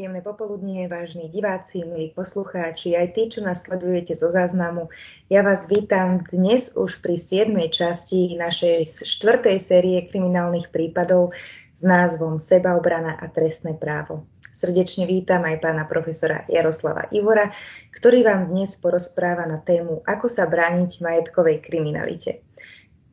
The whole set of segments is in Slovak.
príjemné popoludnie, vážni diváci, milí poslucháči, aj tí, čo nás sledujete zo záznamu. Ja vás vítam dnes už pri 7. časti našej štvrtej série kriminálnych prípadov s názvom Sebaobrana a trestné právo. Srdečne vítam aj pána profesora Jaroslava Ivora, ktorý vám dnes porozpráva na tému, ako sa brániť majetkovej kriminalite.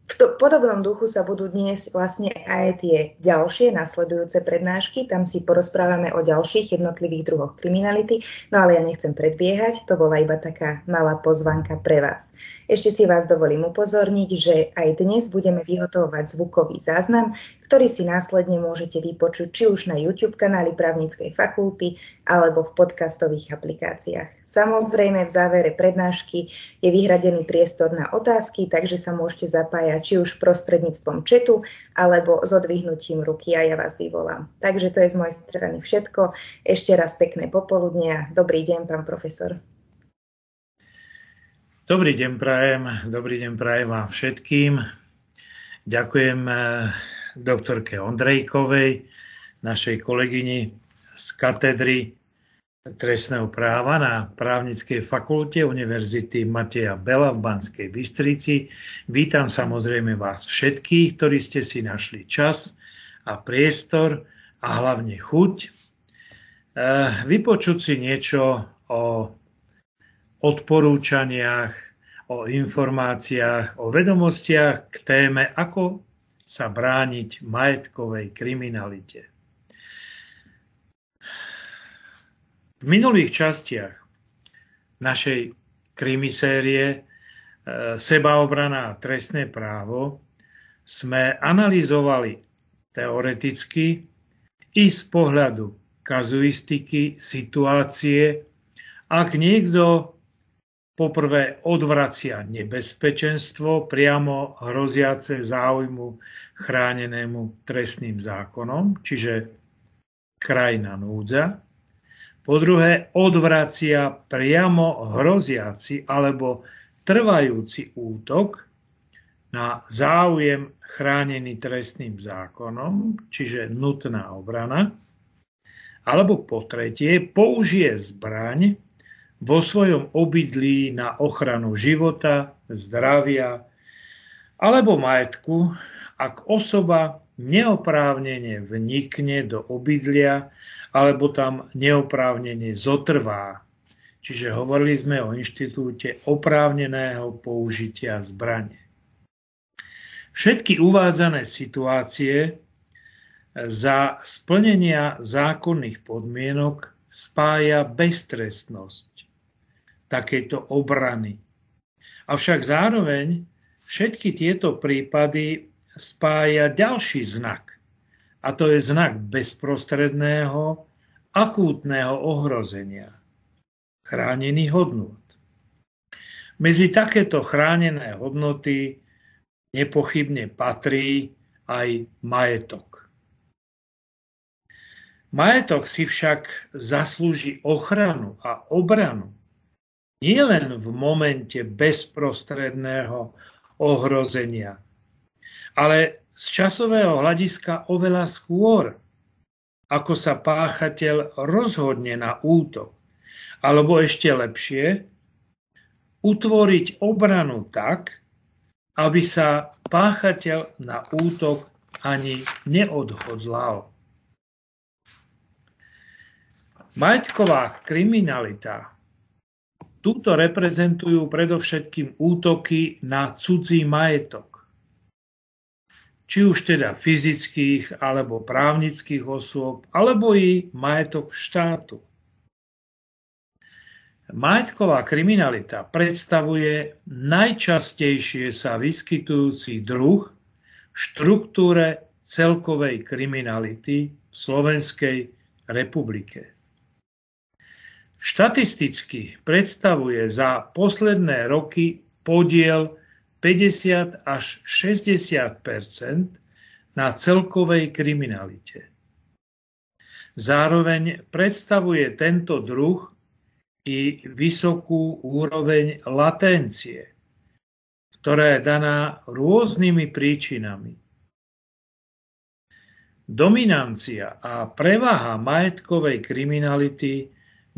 V to, podobnom duchu sa budú dnes vlastne aj tie ďalšie nasledujúce prednášky. Tam si porozprávame o ďalších jednotlivých druhoch kriminality, no ale ja nechcem predbiehať, to bola iba taká malá pozvanka pre vás. Ešte si vás dovolím upozorniť, že aj dnes budeme vyhotovovať zvukový záznam, ktorý si následne môžete vypočuť či už na YouTube kanáli právnickej fakulty alebo v podcastových aplikáciách. Samozrejme v závere prednášky je vyhradený priestor na otázky, takže sa môžete zapájať či už prostredníctvom četu alebo s odvihnutím ruky a ja vás vyvolám. Takže to je z mojej strany všetko. Ešte raz pekné popoludne a dobrý deň, pán profesor. Dobrý deň prajem, dobrý deň prajem vám všetkým. Ďakujem eh, doktorke Ondrejkovej, našej kolegyni z katedry trestného práva na právnickej fakulte Univerzity Mateja Bela v Banskej Bystrici. Vítam samozrejme vás všetkých, ktorí ste si našli čas a priestor a hlavne chuť eh, vypočuť si niečo o odporúčaniach, o informáciách, o vedomostiach k téme, ako sa brániť majetkovej kriminalite. V minulých častiach našej krimisérie e, Sebaobrana a trestné právo sme analyzovali teoreticky i z pohľadu kazuistiky situácie, ak niekto poprvé odvracia nebezpečenstvo priamo hroziace záujmu chránenému trestným zákonom, čiže krajina núdza. Po druhé, odvracia priamo hroziaci alebo trvajúci útok na záujem chránený trestným zákonom, čiže nutná obrana. Alebo po tretie, použije zbraň vo svojom obydlí na ochranu života, zdravia alebo majetku, ak osoba neoprávnene vnikne do obydlia alebo tam neoprávnene zotrvá. Čiže hovorili sme o inštitúte oprávneného použitia zbrane. Všetky uvádzané situácie za splnenia zákonných podmienok spája beztrestnosť takejto obrany. Avšak zároveň všetky tieto prípady spája ďalší znak. A to je znak bezprostredného, akútneho ohrozenia. Chránený hodnot. Medzi takéto chránené hodnoty nepochybne patrí aj majetok. Majetok si však zaslúži ochranu a obranu nie len v momente bezprostredného ohrozenia, ale z časového hľadiska oveľa skôr, ako sa páchateľ rozhodne na útok, alebo ešte lepšie, utvoriť obranu tak, aby sa páchateľ na útok ani neodhodlal. Majetková kriminalita Tuto reprezentujú predovšetkým útoky na cudzí majetok. Či už teda fyzických alebo právnických osôb, alebo i majetok štátu. Majetková kriminalita predstavuje najčastejšie sa vyskytujúci druh v štruktúre celkovej kriminality v Slovenskej republike. Štatisticky predstavuje za posledné roky podiel 50 až 60% na celkovej kriminalite. Zároveň predstavuje tento druh i vysokú úroveň latencie, ktorá je daná rôznymi príčinami. dominancia a prevaha majetkovej kriminality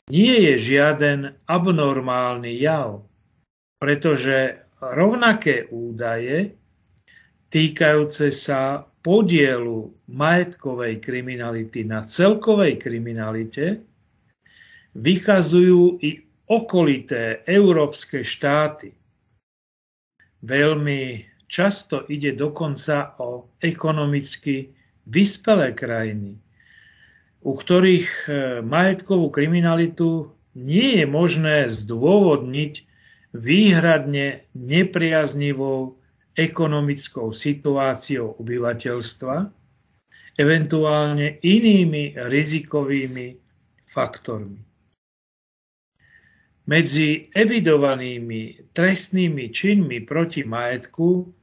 nie je žiaden abnormálny jav, pretože rovnaké údaje týkajúce sa podielu majetkovej kriminality na celkovej kriminalite vykazujú i okolité európske štáty. Veľmi často ide dokonca o ekonomicky vyspelé krajiny, u ktorých e, majetkovú kriminalitu nie je možné zdôvodniť výhradne nepriaznivou ekonomickou situáciou obyvateľstva, eventuálne inými rizikovými faktormi. Medzi evidovanými trestnými činmi proti majetku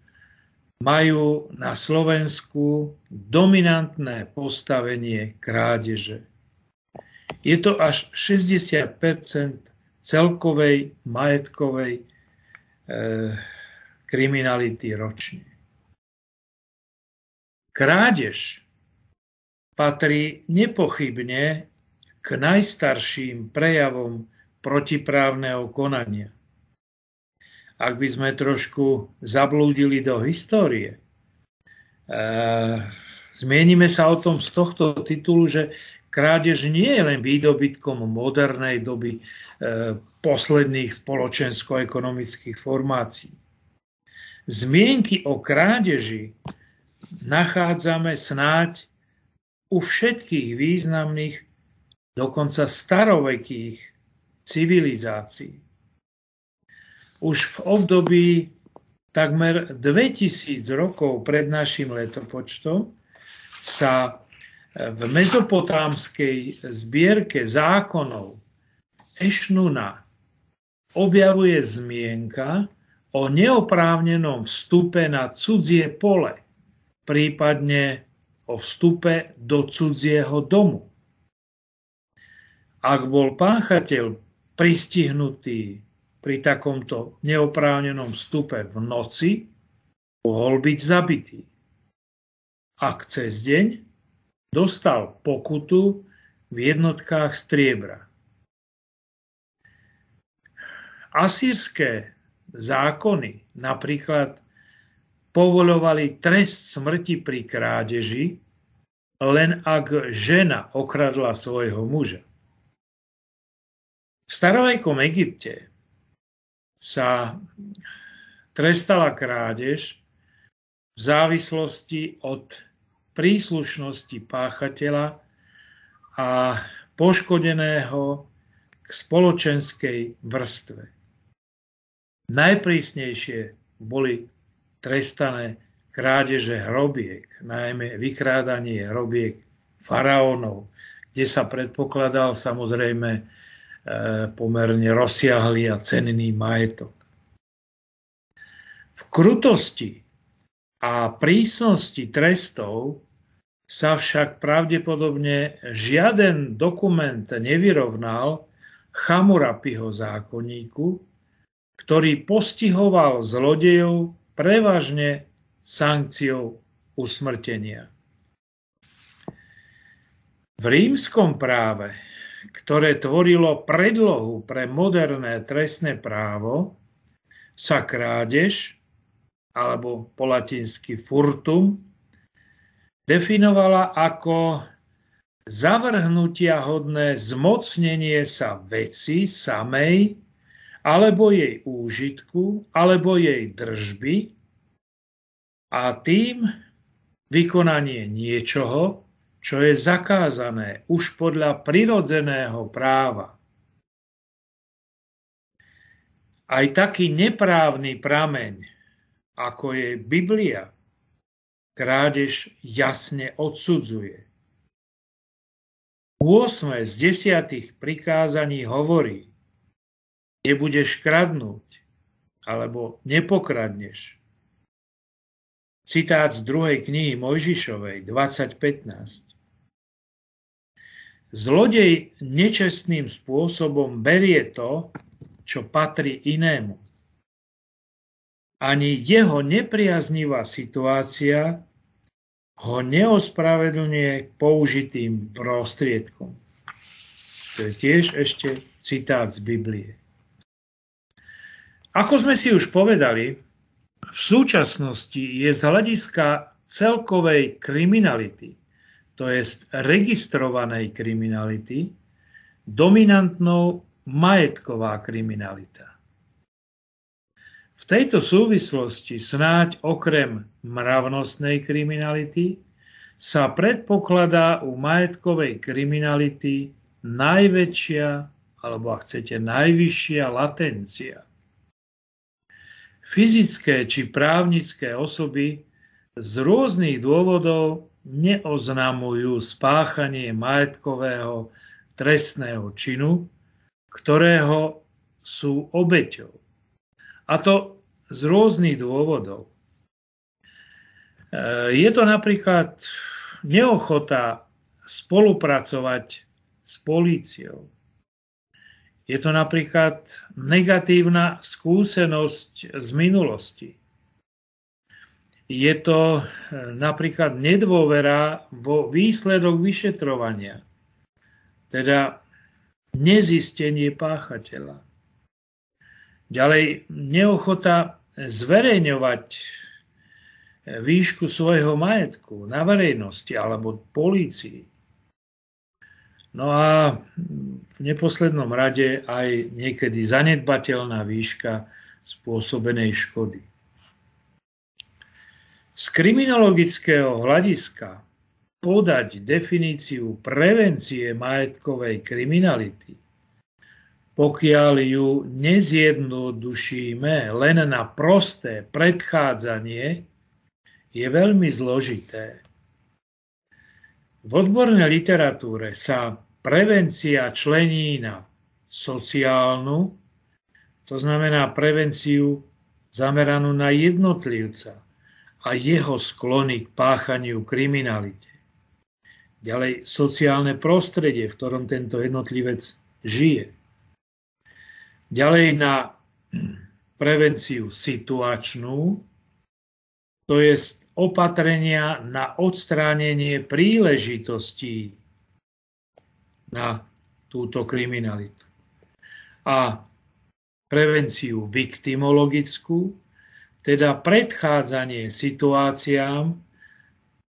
majú na Slovensku dominantné postavenie krádeže. Je to až 60 celkovej majetkovej e, kriminality ročne. Krádež patrí nepochybne k najstarším prejavom protiprávneho konania. Ak by sme trošku zablúdili do histórie, e, zmienime sa o tom z tohto titulu, že krádež nie je len výdobytkom modernej doby e, posledných spoločensko-ekonomických formácií. Zmienky o krádeži nachádzame snáď u všetkých významných, dokonca starovekých civilizácií. Už v období takmer 2000 rokov pred našim letopočtom sa v mezopotámskej zbierke zákonov Ešnuna objavuje zmienka o neoprávnenom vstupe na cudzie pole, prípadne o vstupe do cudzieho domu. Ak bol páchateľ pristihnutý pri takomto neoprávnenom vstupe v noci, mohol byť zabitý. Ak cez deň dostal pokutu v jednotkách striebra. Asýrske zákony napríklad povolovali trest smrti pri krádeži, len ak žena okradla svojho muža. V starovejkom Egypte sa trestala krádež v závislosti od príslušnosti páchateľa a poškodeného k spoločenskej vrstve. Najprísnejšie boli trestané krádeže hrobiek, najmä vykrádanie hrobiek faraónov, kde sa predpokladal samozrejme pomerne rozsiahlý a cenný majetok. V krutosti a prísnosti trestov sa však pravdepodobne žiaden dokument nevyrovnal Chamurapiho zákonníku, ktorý postihoval zlodejov prevažne sankciou usmrtenia. V rímskom práve, ktoré tvorilo predlohu pre moderné trestné právo, sa krádež, alebo po latinsky furtum, definovala ako zavrhnutia hodné zmocnenie sa veci samej alebo jej úžitku, alebo jej držby a tým vykonanie niečoho, čo je zakázané už podľa prirodzeného práva. Aj taký neprávny prameň, ako je Biblia, krádež jasne odsudzuje. 8 z desiatých prikázaní hovorí, nebudeš kradnúť alebo nepokradneš. Citát z druhej knihy Mojžišovej 2015. Zlodej nečestným spôsobom berie to, čo patrí inému. Ani jeho nepriaznivá situácia ho neospravedlňuje použitým prostriedkom. To je tiež ešte citát z Biblie. Ako sme si už povedali, v súčasnosti je z hľadiska celkovej kriminality, to je registrovanej kriminality, dominantnou majetková kriminalita. V tejto súvislosti snáď okrem mravnostnej kriminality sa predpokladá u majetkovej kriminality najväčšia, alebo ak chcete, najvyššia latencia. Fyzické či právnické osoby z rôznych dôvodov neoznamujú spáchanie majetkového trestného činu, ktorého sú obeťou. A to z rôznych dôvodov. E, je to napríklad neochota spolupracovať s políciou. Je to napríklad negatívna skúsenosť z minulosti. Je to e, napríklad nedôvera vo výsledok vyšetrovania, teda nezistenie páchateľa. Ďalej neochota zverejňovať výšku svojho majetku na verejnosti alebo polícii. No a v neposlednom rade aj niekedy zanedbateľná výška spôsobenej škody. Z kriminologického hľadiska podať definíciu prevencie majetkovej kriminality pokiaľ ju nezjednodušíme len na prosté predchádzanie, je veľmi zložité. V odbornej literatúre sa prevencia člení na sociálnu, to znamená prevenciu zameranú na jednotlivca a jeho sklony k páchaniu kriminalite. Ďalej sociálne prostredie, v ktorom tento jednotlivec žije Ďalej na prevenciu situačnú, to je opatrenia na odstránenie príležitostí na túto kriminalitu. A prevenciu viktimologickú, teda predchádzanie situáciám,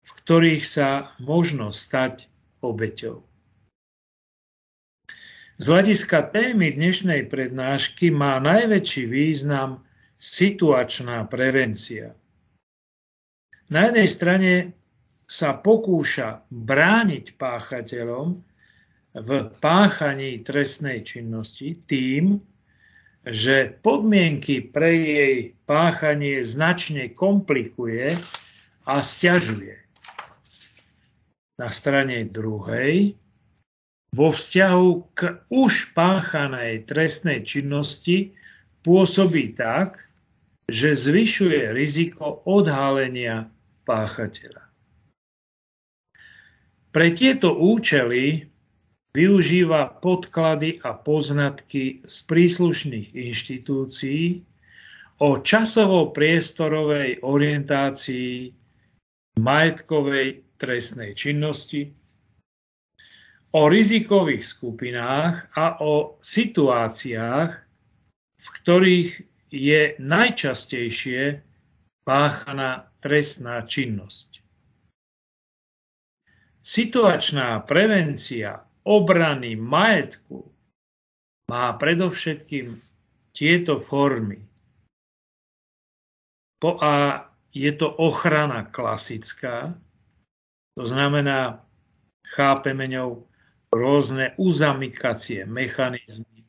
v ktorých sa možno stať obeťou. Z hľadiska témy dnešnej prednášky má najväčší význam situačná prevencia. Na jednej strane sa pokúša brániť páchateľom v páchaní trestnej činnosti tým, že podmienky pre jej páchanie značne komplikuje a stiažuje. Na strane druhej vo vzťahu k už páchanej trestnej činnosti pôsobí tak, že zvyšuje riziko odhalenia páchateľa. Pre tieto účely využíva podklady a poznatky z príslušných inštitúcií o časovo-priestorovej orientácii majetkovej trestnej činnosti, o rizikových skupinách a o situáciách, v ktorých je najčastejšie páchaná trestná činnosť. Situačná prevencia obrany majetku má predovšetkým tieto formy. Po A je to ochrana klasická, to znamená, chápeme ňou rôzne uzamykacie mechanizmy,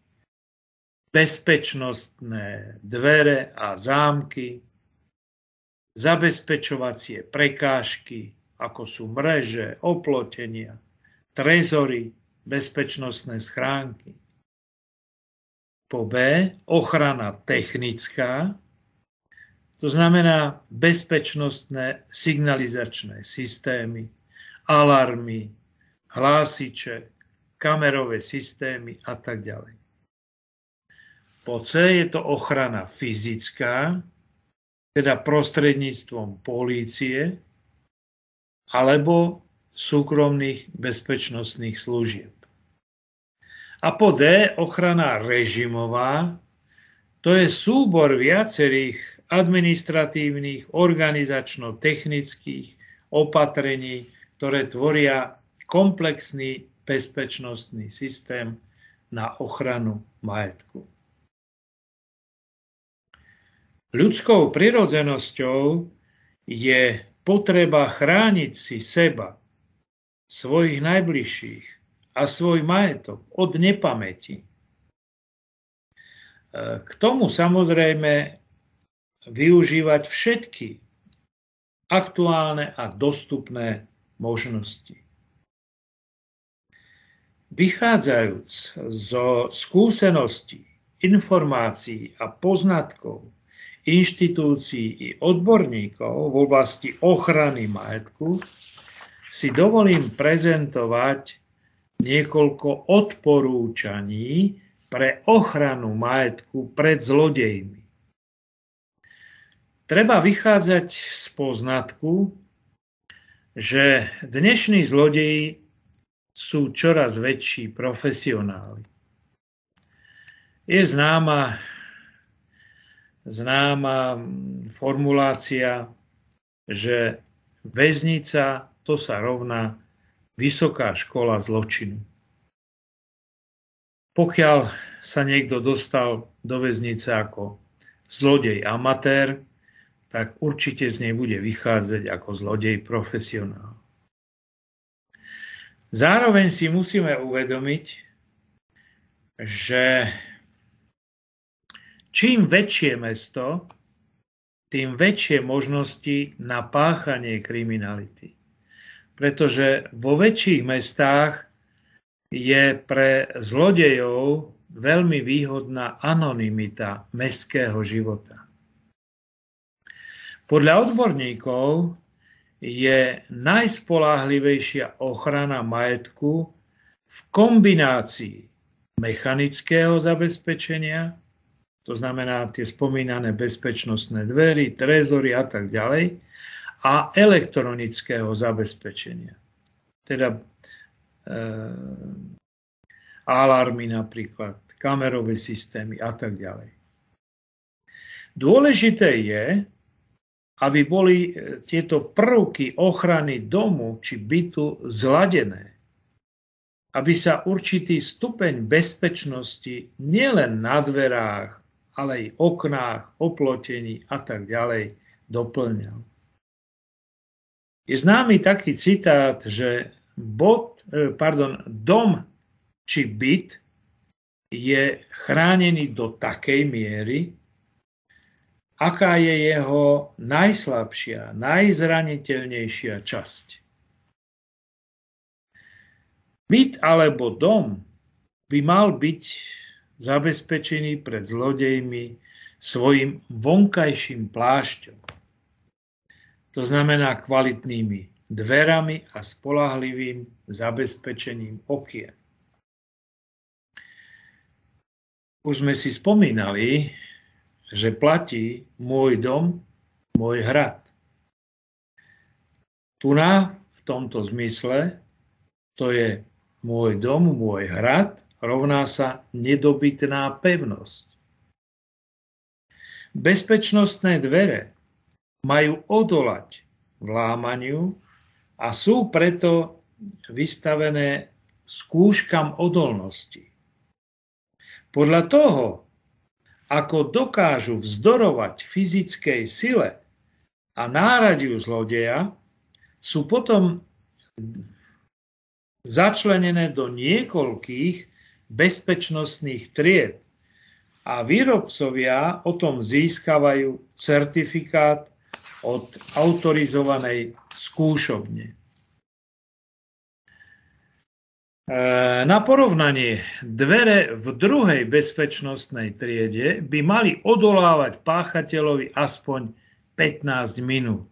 bezpečnostné dvere a zámky, zabezpečovacie prekážky, ako sú mreže, oplotenia, trezory, bezpečnostné schránky. Po B ochrana technická, to znamená bezpečnostné signalizačné systémy, alarmy, hlásiče, kamerové systémy a tak ďalej. Po C je to ochrana fyzická, teda prostredníctvom polície, alebo súkromných bezpečnostných služieb. A po D ochrana režimová, to je súbor viacerých administratívnych, organizačno-technických opatrení, ktoré tvoria komplexný bezpečnostný systém na ochranu majetku. Ľudskou prirodzenosťou je potreba chrániť si seba, svojich najbližších a svoj majetok od nepamäti. K tomu samozrejme využívať všetky aktuálne a dostupné možnosti. Vychádzajúc zo skúseností, informácií a poznatkov inštitúcií i odborníkov v oblasti ochrany majetku, si dovolím prezentovať niekoľko odporúčaní pre ochranu majetku pred zlodejmi. Treba vychádzať z poznatku, že dnešní zlodeji sú čoraz väčší profesionáli. Je známa, známa formulácia, že väznica to sa rovná vysoká škola zločinu. Pokiaľ sa niekto dostal do väznice ako zlodej amatér, tak určite z nej bude vychádzať ako zlodej profesionál. Zároveň si musíme uvedomiť, že čím väčšie mesto, tým väčšie možnosti na páchanie kriminality. Pretože vo väčších mestách je pre zlodejov veľmi výhodná anonymita mestského života. Podľa odborníkov je najspolahlivejšia ochrana majetku v kombinácii mechanického zabezpečenia, to znamená tie spomínané bezpečnostné dvery, trezory a tak ďalej, a elektronického zabezpečenia. Teda e, alarmy napríklad, kamerové systémy a tak ďalej. Dôležité je, aby boli e, tieto prvky ochrany domu či bytu zladené. Aby sa určitý stupeň bezpečnosti nielen na dverách, ale aj oknách, oplotení a tak ďalej doplňal. Je známy taký citát, že bod, e, pardon, dom či byt je chránený do takej miery, aká je jeho najslabšia, najzraniteľnejšia časť. Byt alebo dom by mal byť zabezpečený pred zlodejmi svojim vonkajším plášťom. To znamená kvalitnými dverami a spolahlivým zabezpečením okien. Už sme si spomínali, že platí môj dom, môj hrad. Tu na, v tomto zmysle, to je môj dom, môj hrad, rovná sa nedobytná pevnosť. Bezpečnostné dvere majú odolať vlámaniu a sú preto vystavené skúškam odolnosti. Podľa toho, ako dokážu vzdorovať fyzickej sile a náradiu zlodeja, sú potom začlenené do niekoľkých bezpečnostných tried a výrobcovia o tom získavajú certifikát od autorizovanej skúšovne. E, na porovnanie, dvere v druhej bezpečnostnej triede by mali odolávať páchateľovi aspoň 15 minút.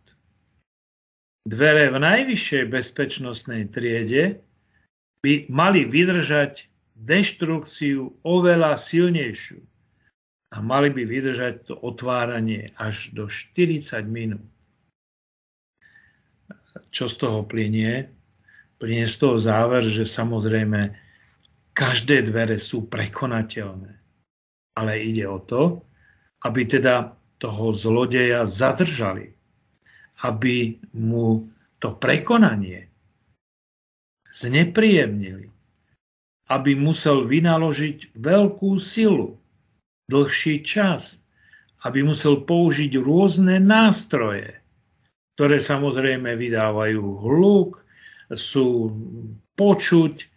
Dvere v najvyššej bezpečnostnej triede by mali vydržať deštrukciu oveľa silnejšiu a mali by vydržať to otváranie až do 40 minút. čo z toho plinie? Plinie z toho záver, že samozrejme každé dvere sú prekonateľné. Ale ide o to, aby teda toho zlodeja zadržali, aby mu to prekonanie znepríjemnili, aby musel vynaložiť veľkú silu, dlhší čas, aby musel použiť rôzne nástroje, ktoré samozrejme vydávajú hluk, sú počuť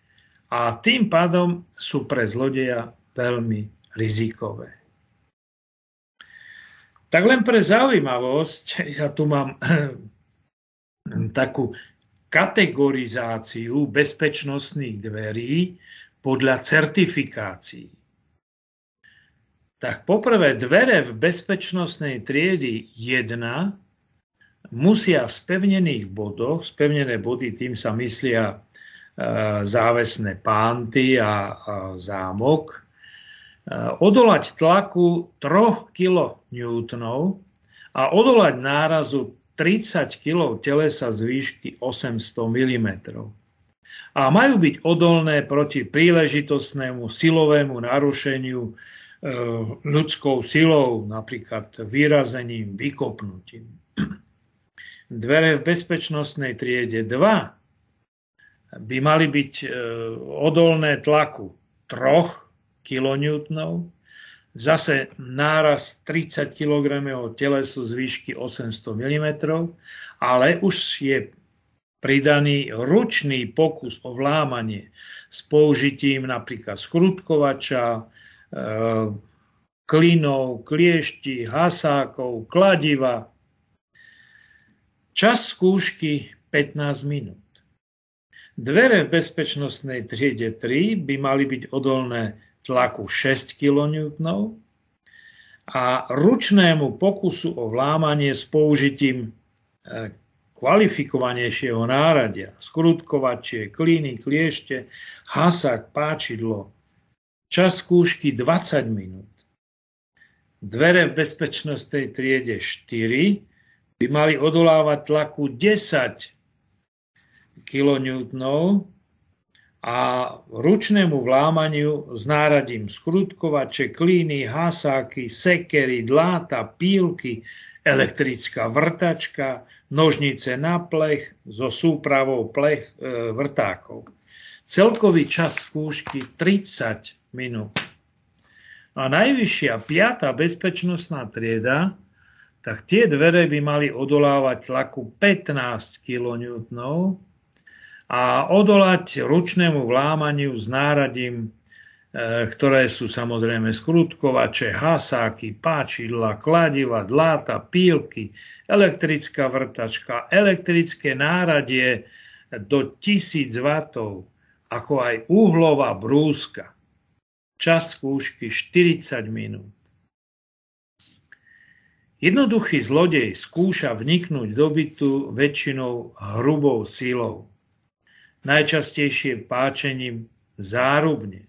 a tým pádom sú pre zlodeja veľmi rizikové. Tak len pre zaujímavosť, ja tu mám takú kategorizáciu bezpečnostných dverí podľa certifikácií. Tak poprvé, dvere v bezpečnostnej triedy 1 musia v spevnených bodoch, spevnené body, tým sa myslia e, závesné pánty a, a zámok, e, odolať tlaku 3 kN a odolať nárazu 30 kg telesa z výšky 800 mm. A majú byť odolné proti príležitostnému silovému narušeniu ľudskou silou, napríklad vyrazením, vykopnutím. Dvere v bezpečnostnej triede 2 by mali byť e, odolné tlaku 3 kN zase náraz 30 kg telesu z výšky 800 mm, ale už je pridaný ručný pokus o vlámanie s použitím napríklad skrutkovača, klinov, kliešti, hasákov, kladiva. Čas skúšky 15 minút. Dvere v bezpečnostnej triede 3 by mali byť odolné tlaku 6 kN a ručnému pokusu o vlámanie s použitím e, kvalifikovanejšieho náradia, skrutkovačie, klíny, kliešte, hasak, páčidlo. Čas skúšky 20 minút. Dvere v bezpečnostnej triede 4 by mali odolávať tlaku 10 kN a ručnému vlámaniu s náradím skrutkovače, klíny, hasáky, sekery, dláta, pílky, elektrická vrtačka, nožnice na plech so súpravou plech e, vrtákov. Celkový čas skúšky 30 minút. A najvyššia piata bezpečnostná trieda, tak tie dvere by mali odolávať tlaku 15 kN a odolať ručnému vlámaniu s náradím, e, ktoré sú samozrejme skrutkovače, hasáky, páčidla, kladiva, dláta, pílky, elektrická vrtačka, elektrické náradie do 1000 W, ako aj uhlová brúska. Čas skúšky 40 minút. Jednoduchý zlodej skúša vniknúť do bytu väčšinou hrubou silou najčastejšie páčením zárubne.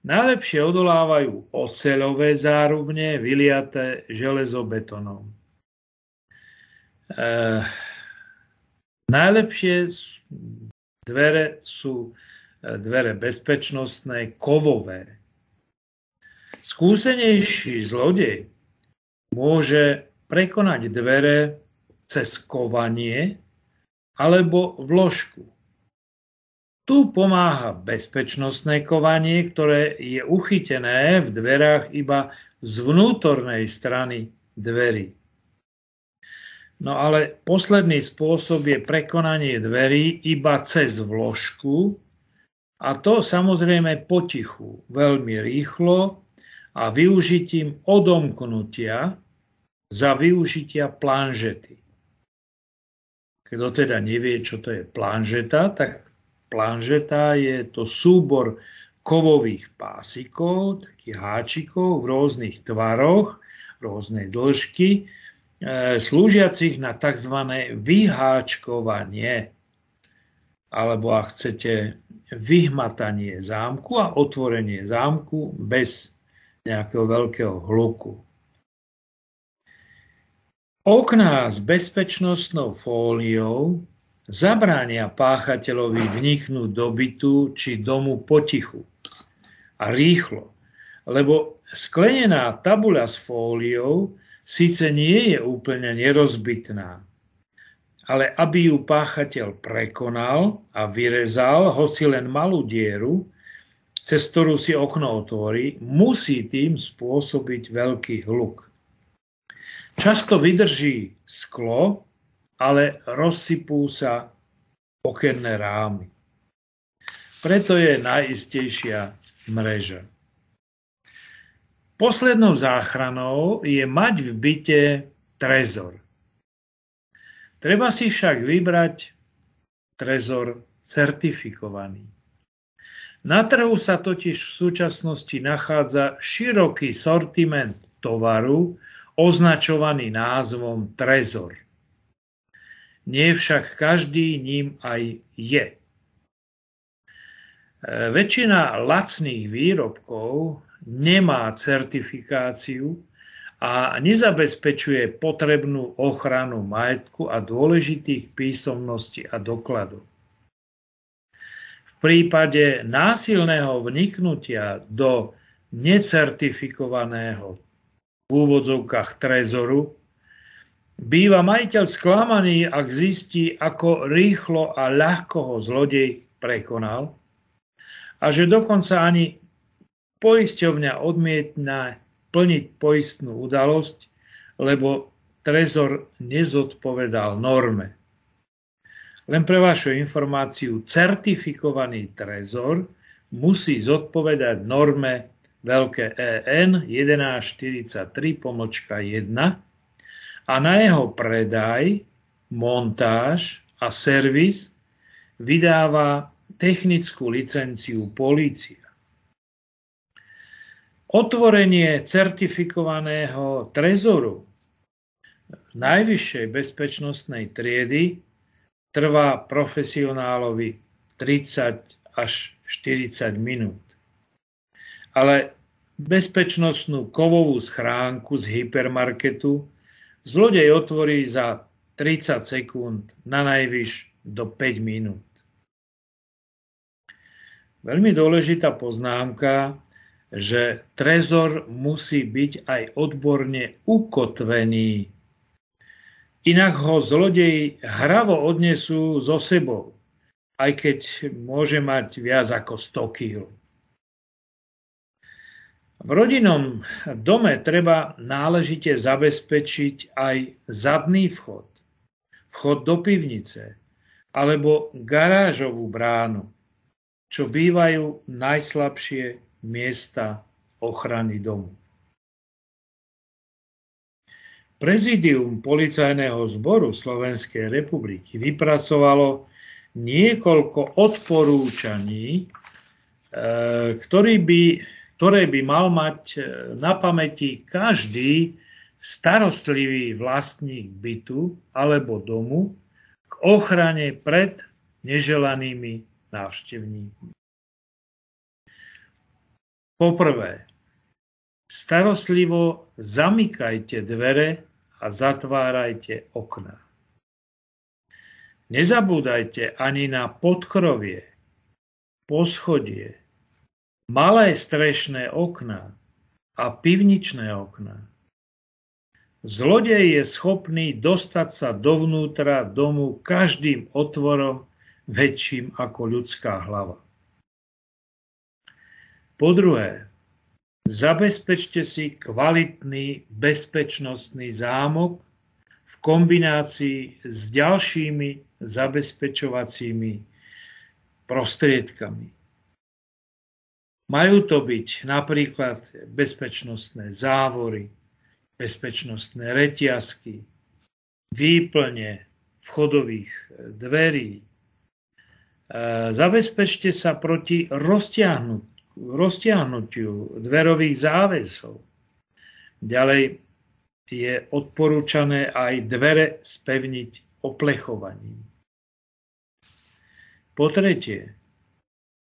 Najlepšie odolávajú oceľové zárubne vyliaté železobetónom. E, najlepšie dvere sú dvere bezpečnostné, kovové. Skúsenejší zlodej môže prekonať dvere cez kovanie alebo vložku. Tu pomáha bezpečnostné kovanie, ktoré je uchytené v dverách iba z vnútornej strany dverí. No ale posledný spôsob je prekonanie dverí iba cez vložku a to samozrejme potichu, veľmi rýchlo a využitím odomknutia za využitia planžety. Kto teda nevie, čo to je planžeta, tak Planžeta je to súbor kovových pásikov, takých háčikov v rôznych tvaroch, rôznej dĺžky, e, slúžiacich na tzv. vyháčkovanie, alebo ak chcete, vyhmatanie zámku a otvorenie zámku bez nejakého veľkého hluku. Okná s bezpečnostnou fóliou zabránia páchateľovi vniknúť do bytu či domu potichu a rýchlo, lebo sklenená tabuľa s fóliou síce nie je úplne nerozbitná, ale aby ju páchateľ prekonal a vyrezal hoci len malú dieru, cez ktorú si okno otvorí, musí tým spôsobiť veľký hluk. Často vydrží sklo, ale rozsypú sa okenné rámy. Preto je najistejšia mreža. Poslednou záchranou je mať v byte trezor. Treba si však vybrať trezor certifikovaný. Na trhu sa totiž v súčasnosti nachádza široký sortiment tovaru, označovaný názvom trezor. Nie však každý ním aj je. Väčšina lacných výrobkov nemá certifikáciu a nezabezpečuje potrebnú ochranu majetku a dôležitých písomností a dokladov. V prípade násilného vniknutia do necertifikovaného v úvodzovkách trezoru, býva majiteľ sklamaný, ak zistí, ako rýchlo a ľahko ho zlodej prekonal a že dokonca ani poisťovňa odmietna plniť poistnú udalosť, lebo trezor nezodpovedal norme. Len pre vašu informáciu, certifikovaný trezor musí zodpovedať norme veľké EN 1143 pomočka 1 a na jeho predaj, montáž a servis vydáva technickú licenciu polícia. Otvorenie certifikovaného trezoru najvyššej bezpečnostnej triedy trvá profesionálovi 30 až 40 minút ale bezpečnostnú kovovú schránku z hypermarketu zlodej otvorí za 30 sekúnd, na najvyš do 5 minút. Veľmi dôležitá poznámka, že trezor musí byť aj odborne ukotvený. Inak ho zlodej hravo odnesú so sebou, aj keď môže mať viac ako 100 kg. V rodinnom dome treba náležite zabezpečiť aj zadný vchod, vchod do pivnice alebo garážovú bránu, čo bývajú najslabšie miesta ochrany domu. Prezidium Policajného zboru Slovenskej republiky vypracovalo niekoľko odporúčaní, e, ktorý by ktoré by mal mať e, na pamäti každý starostlivý vlastník bytu alebo domu k ochrane pred neželanými návštevníkmi. Poprvé, starostlivo zamykajte dvere a zatvárajte okna. Nezabúdajte ani na podkrovie, poschodie, malé strešné okná a pivničné okná. Zlodej je schopný dostať sa dovnútra domu každým otvorom väčším ako ľudská hlava. Po druhé, zabezpečte si kvalitný bezpečnostný zámok v kombinácii s ďalšími zabezpečovacími prostriedkami. Majú to byť napríklad bezpečnostné závory, bezpečnostné reťazky, výplne vchodových dverí. E, zabezpečte sa proti roztiahnutiu dverových záväzov. Ďalej je odporúčané aj dvere spevniť oplechovaním. Po tretie,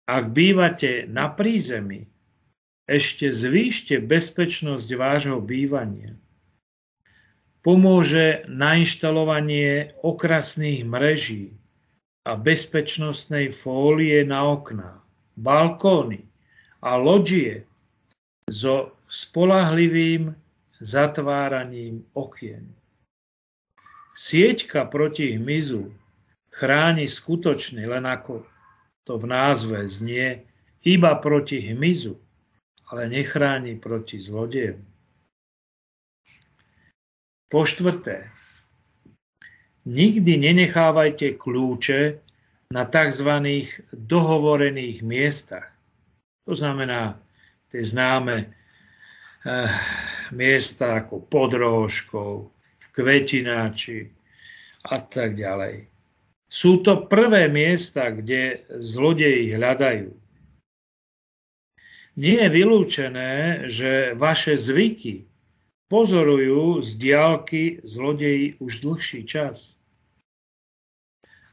ak bývate na prízemí, ešte zvýšte bezpečnosť vášho bývania. pomôže nainštalovanie okrasných mreží a bezpečnostnej fólie na okná, balkóny a loďie so spolahlivým zatváraním okien. Sieťka proti hmyzu chráni skutočne, len ako to v názve znie, iba proti hmyzu, ale nechráni proti zlodejom. Po štvrté, nikdy nenechávajte kľúče na tzv. dohovorených miestach. To znamená tie známe eh, miesta ako pod rožkou, v kvetináči a tak ďalej. Sú to prvé miesta, kde zlodeji hľadajú. Nie je vylúčené, že vaše zvyky pozorujú z diálky zlodeji už dlhší čas.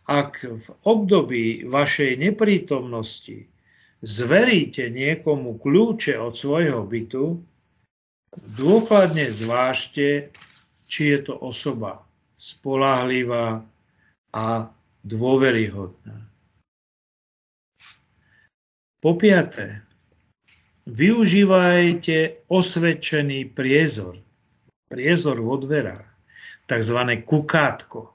Ak v období vašej neprítomnosti zveríte niekomu kľúče od svojho bytu, dôkladne zvážte, či je to osoba spolahlivá a dôveryhodná. Po piaté, využívajte osvedčený priezor, priezor vo dverách, tzv. kukátko.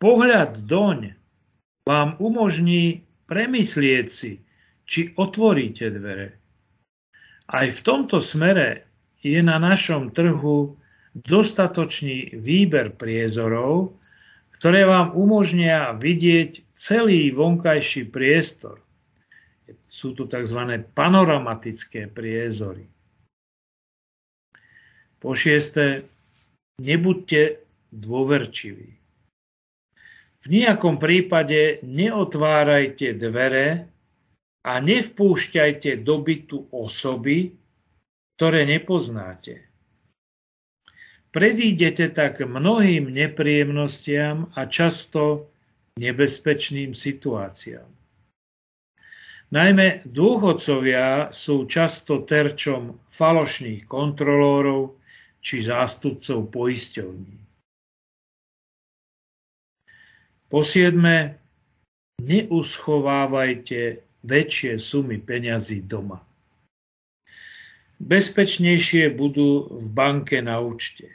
Pohľad doň vám umožní premyslieť si, či otvoríte dvere. Aj v tomto smere je na našom trhu dostatočný výber priezorov, ktoré vám umožnia vidieť celý vonkajší priestor. Sú to tzv. panoramatické priezory. Po šieste, nebuďte dôverčiví. V nejakom prípade neotvárajte dvere a nevpúšťajte do bytu osoby, ktoré nepoznáte. Predídete tak mnohým nepríjemnostiam a často nebezpečným situáciám. Najmä dôchodcovia sú často terčom falošných kontrolórov či zástupcov poisťovní. Po siedme, neuschovávajte väčšie sumy peňazí doma. Bezpečnejšie budú v banke na účte.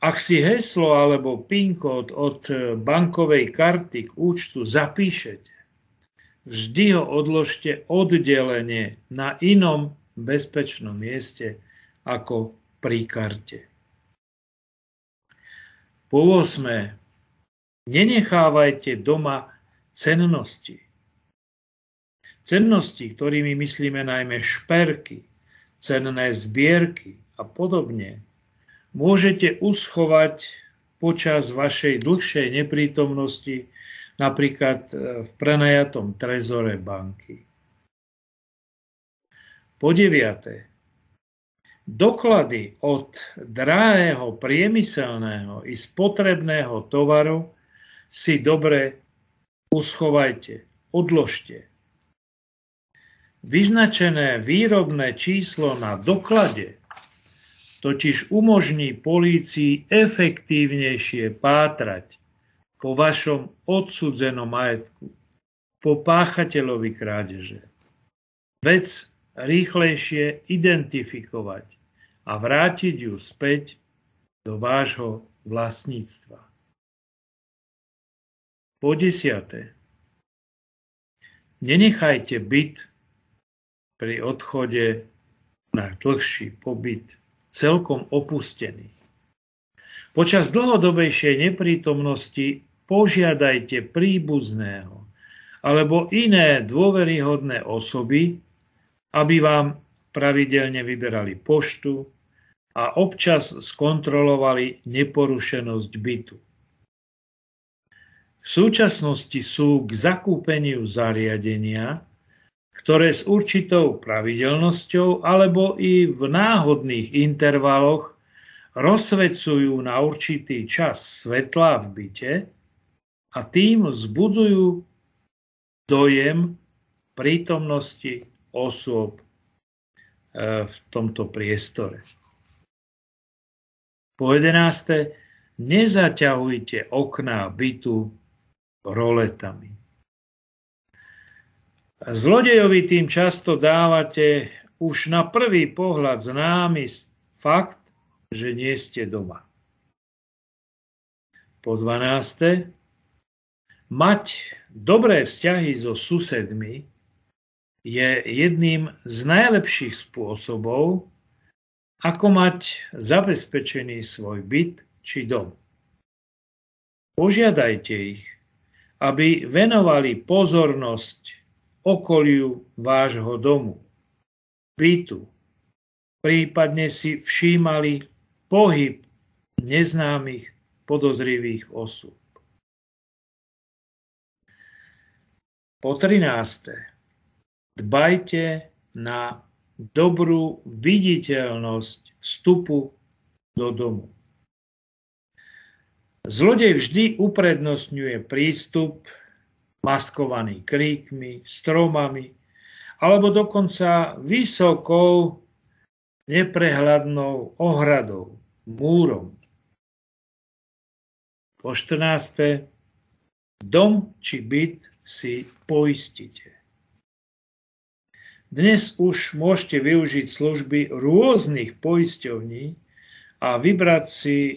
Ak si heslo alebo PIN kód od bankovej karty k účtu zapíšete, vždy ho odložte oddelenie na inom bezpečnom mieste ako pri karte. Po 8. Nenechávajte doma cennosti. Cennosti, ktorými myslíme najmä šperky, cenné zbierky a podobne, môžete uschovať počas vašej dlhšej neprítomnosti napríklad e, v prenajatom trezore banky. Po deviate, doklady od drahého priemyselného i spotrebného tovaru si dobre uschovajte, odložte. Vyznačené výrobné číslo na doklade totiž umožní polícii efektívnejšie pátrať po vašom odsudzenom majetku, po páchateľovi krádeže. Vec rýchlejšie identifikovať a vrátiť ju späť do vášho vlastníctva. Po desiate. Nenechajte byt pri odchode na dlhší pobyt celkom opustený. Počas dlhodobejšej neprítomnosti požiadajte príbuzného alebo iné dôveryhodné osoby, aby vám pravidelne vyberali poštu a občas skontrolovali neporušenosť bytu. V súčasnosti sú k zakúpeniu zariadenia, ktoré s určitou pravidelnosťou alebo i v náhodných intervaloch rozsvecujú na určitý čas svetla v byte a tým vzbudzujú dojem prítomnosti osôb v tomto priestore. Po jedenácté, nezaťahujte okná bytu roletami. Zlodejovi tým často dávate už na prvý pohľad známy fakt, že nie ste doma. Po 12. Mať dobré vzťahy so susedmi je jedným z najlepších spôsobov, ako mať zabezpečený svoj byt či dom. Požiadajte ich, aby venovali pozornosť okoliu vášho domu, bytu. Prípadne si všímali pohyb neznámych podozrivých osôb. Po 13. Dbajte na dobrú viditeľnosť vstupu do domu. Zlodej vždy uprednostňuje prístup maskovaný kríkmi, stromami, alebo dokonca vysokou, neprehľadnou ohradou, múrom. Po 14. Dom či byt si poistite. Dnes už môžete využiť služby rôznych poisťovní a vybrať si e,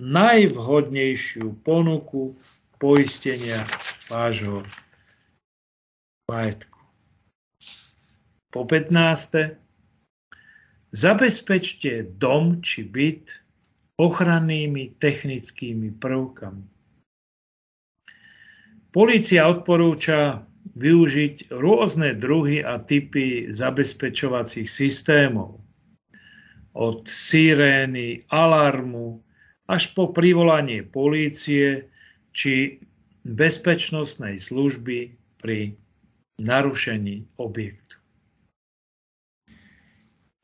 najvhodnejšiu ponuku poistenia vášho majetku. Po 15. Zabezpečte dom či byt ochrannými technickými prvkami. Polícia odporúča využiť rôzne druhy a typy zabezpečovacích systémov. Od sirény, alarmu až po privolanie polície či bezpečnostnej služby pri narušení objektu.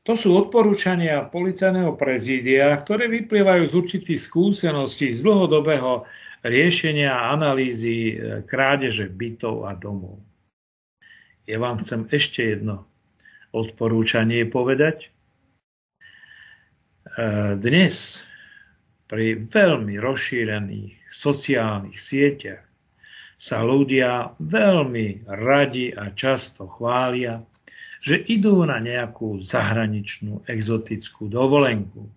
To sú odporúčania policajného prezídia, ktoré vyplývajú z určitých skúseností z dlhodobého riešenia a analýzy e, krádeže bytov a domov. Ja vám chcem ešte jedno odporúčanie povedať. E, dnes pri veľmi rozšírených sociálnych sieťach sa ľudia veľmi radi a často chvália, že idú na nejakú zahraničnú exotickú dovolenku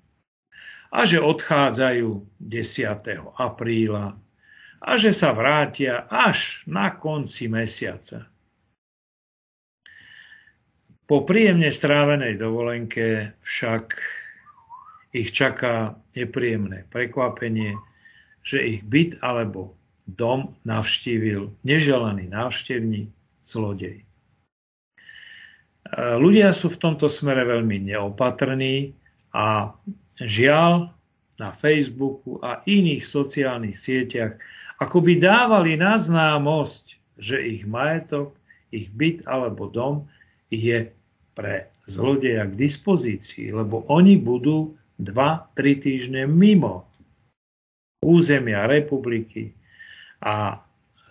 a že odchádzajú 10. apríla a že sa vrátia až na konci mesiaca. Po príjemne strávenej dovolenke však ich čaká nepríjemné prekvapenie, že ich byt alebo dom navštívil neželaný návštevník, zlodej. Ľudia sú v tomto smere veľmi neopatrní a žiaľ na Facebooku a iných sociálnych sieťach akoby dávali na známosť, že ich majetok, ich byt alebo dom je pre zlodeja k dispozícii, lebo oni budú 2-3 týždne mimo územia republiky a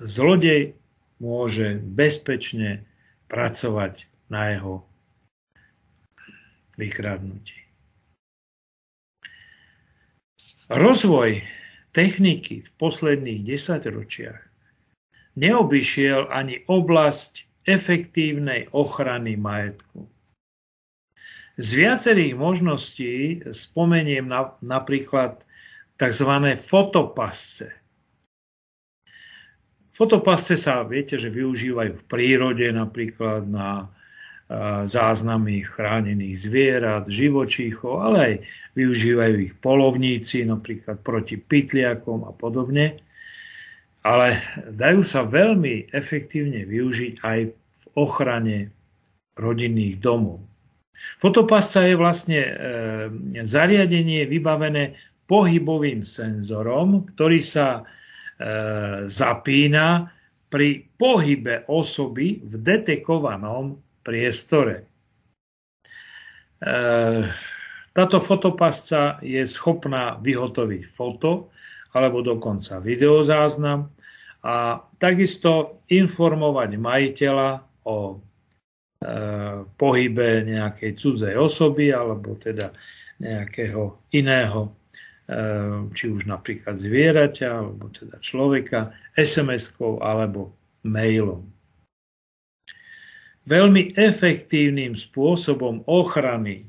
zlodej môže bezpečne pracovať na jeho vykradnutí. Rozvoj techniky v posledných desaťročiach neobyšiel ani oblasť efektívnej ochrany majetku. Z viacerých možností spomeniem na, napríklad tzv. fotopasce. Fotopasce sa, viete, že využívajú v prírode napríklad na záznamy chránených zvierat, živočíchov, ale aj využívajú ich polovníci, napríklad proti pytliakom a podobne. Ale dajú sa veľmi efektívne využiť aj v ochrane rodinných domov. Fotopasca je vlastne e, zariadenie vybavené pohybovým senzorom, ktorý sa e, zapína pri pohybe osoby v detekovanom priestore. E, táto fotopasca je schopná vyhotoviť foto alebo dokonca videozáznam a takisto informovať majiteľa o pohybe nejakej cudzej osoby alebo teda nejakého iného, či už napríklad zvieraťa alebo teda človeka, SMS-kou alebo mailom. Veľmi efektívnym spôsobom ochrany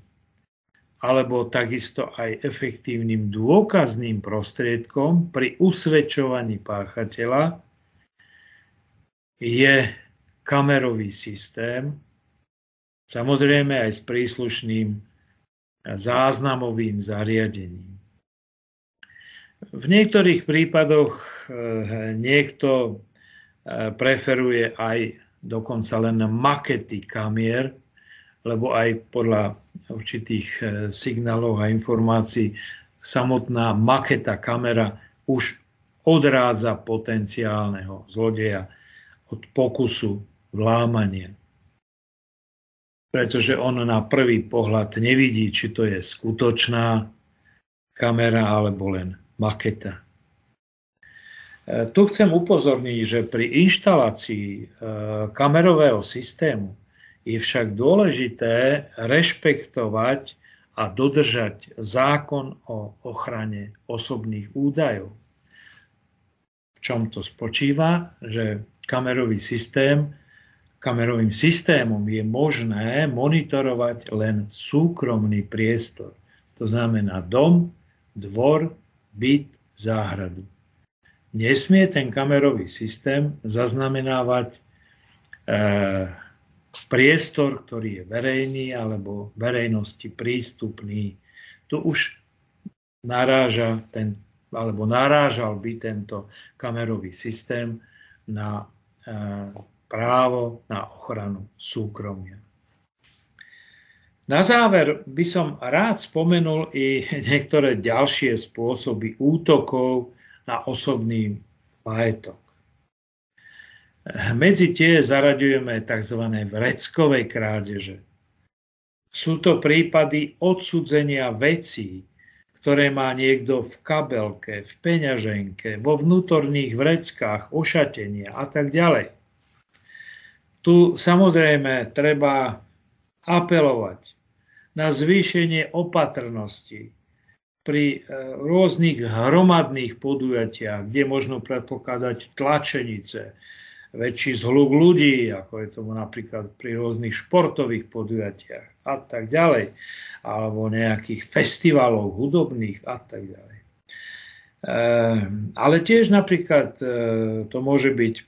alebo takisto aj efektívnym dôkazným prostriedkom pri usvedčovaní páchateľa je kamerový systém, samozrejme aj s príslušným záznamovým zariadením. V niektorých prípadoch eh, niekto eh, preferuje aj dokonca len makety kamier, lebo aj podľa určitých e, signálov a informácií samotná maketa kamera už odrádza potenciálneho zlodeja od pokusu vlámania. Pretože on na prvý pohľad nevidí, či to je skutočná kamera alebo len maketa. E, tu chcem upozorniť, že pri inštalácii e, kamerového systému je však dôležité rešpektovať a dodržať zákon o ochrane osobných údajov. V čom to spočíva? Že kamerový systém, kamerovým systémom je možné monitorovať len súkromný priestor. To znamená dom, dvor, byt, záhradu. Nesmie ten kamerový systém zaznamenávať e, priestor, ktorý je verejný alebo verejnosti prístupný. Tu už naráža ten, alebo narážal by tento kamerový systém na e, právo na ochranu súkromia. Na záver by som rád spomenul i niektoré ďalšie spôsoby útokov na osobný majetok. Medzi tie zaraďujeme tzv. vreckové krádeže. Sú to prípady odsudzenia vecí, ktoré má niekto v kabelke, v peňaženke, vo vnútorných vreckách, ošatenia a tak ďalej. Tu samozrejme treba apelovať na zvýšenie opatrnosti pri e, rôznych hromadných podujatiach, kde možno predpokladať tlačenice, väčší zhluk ľudí, ako je tomu napríklad pri rôznych športových podujatiach a tak ďalej, alebo nejakých festivalov hudobných a tak ďalej. Ehm, ale tiež napríklad e, to môže byť e,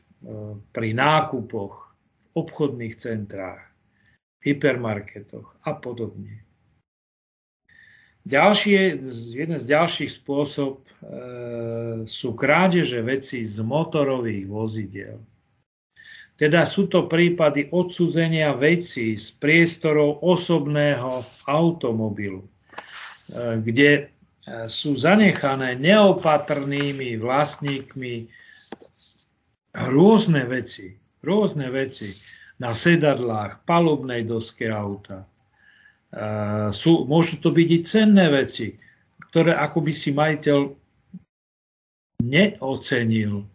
pri nákupoch obchodných centrách, hypermarketoch a podobne. Ďalšie, jeden z ďalších spôsob e, sú krádeže veci z motorových vozidiel. Teda sú to prípady odsudzenia vecí z priestorov osobného automobilu, e, kde e, sú zanechané neopatrnými vlastníkmi rôzne veci, rôzne veci na sedadlách, palubnej doske auta. E, sú, môžu to byť i cenné veci, ktoré ako by si majiteľ neocenil